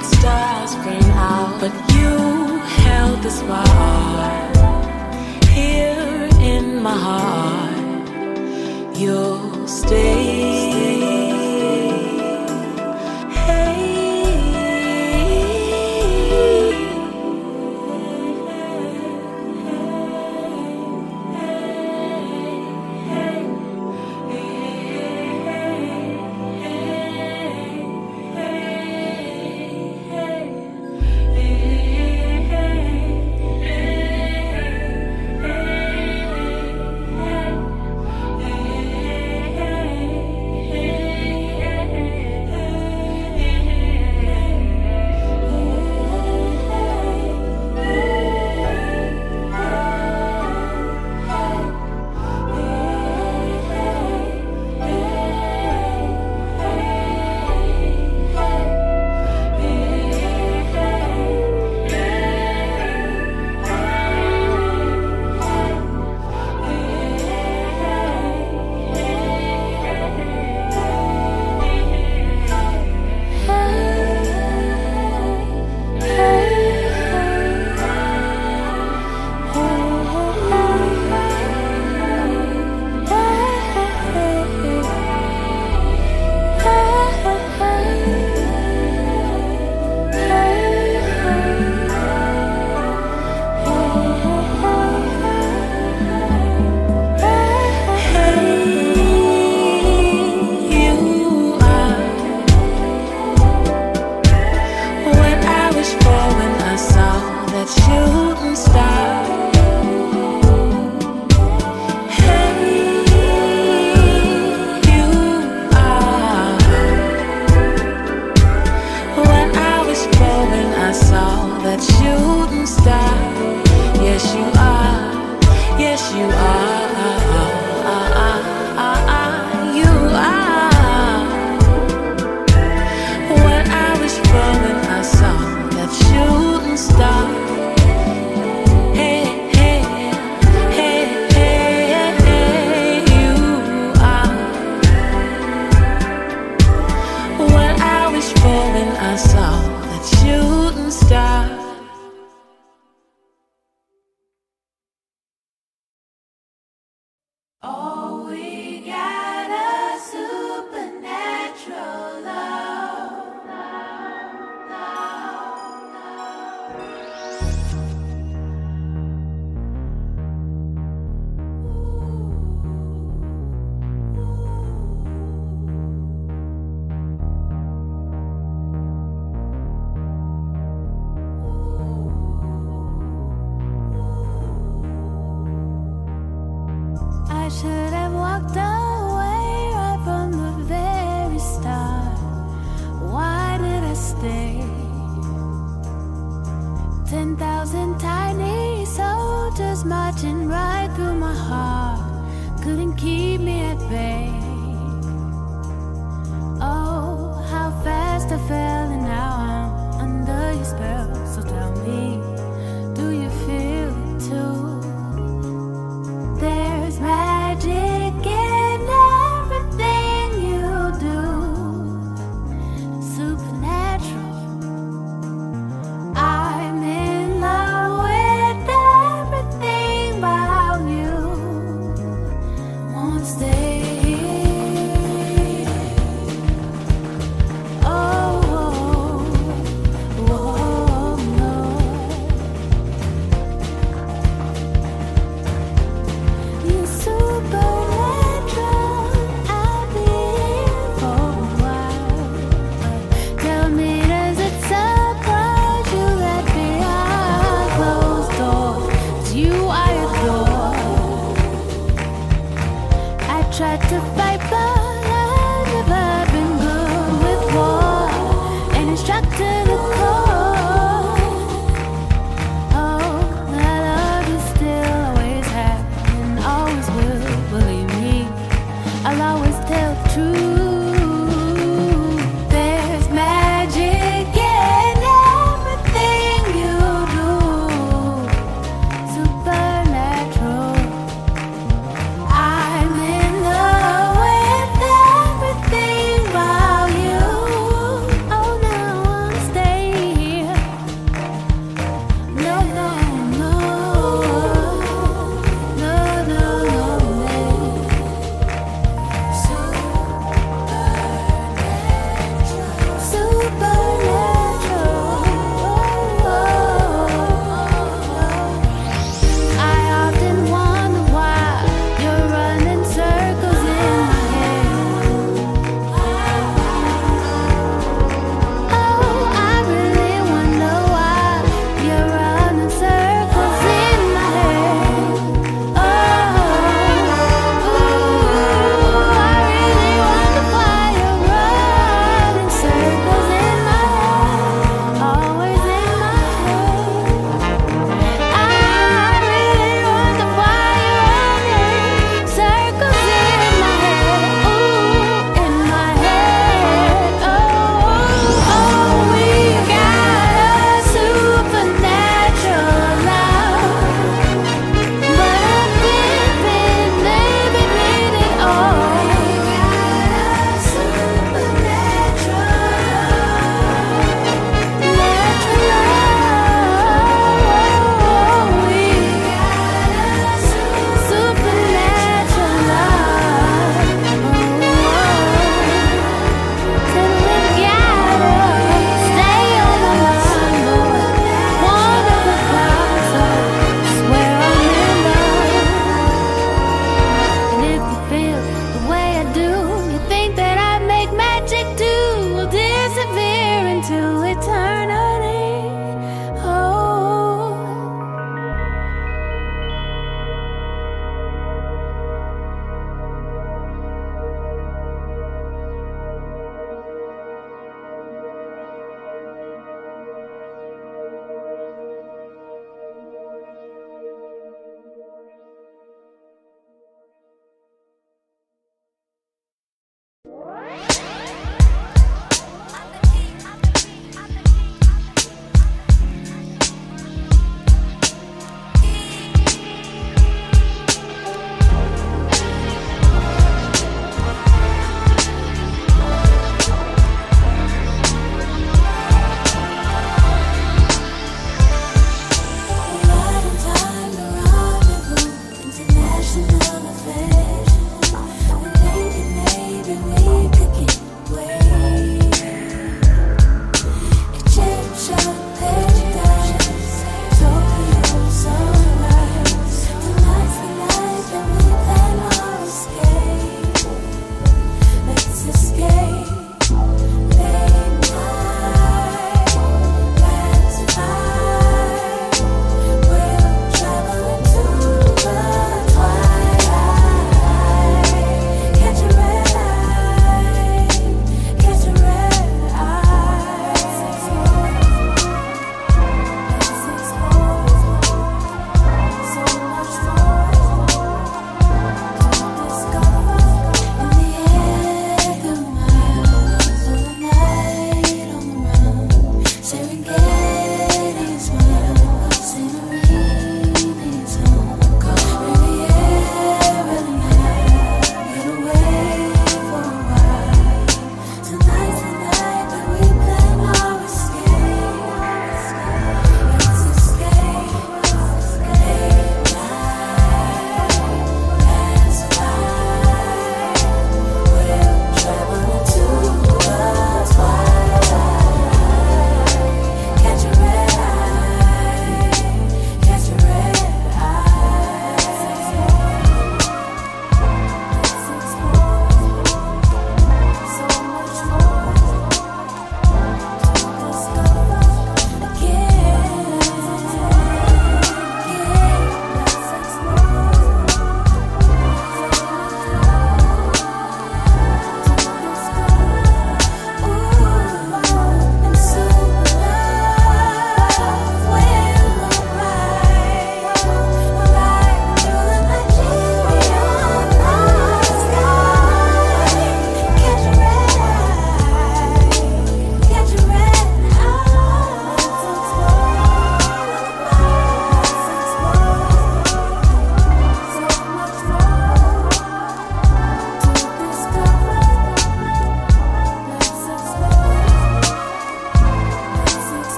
could stars burn out, but you held this wire here in my heart. You'll stay.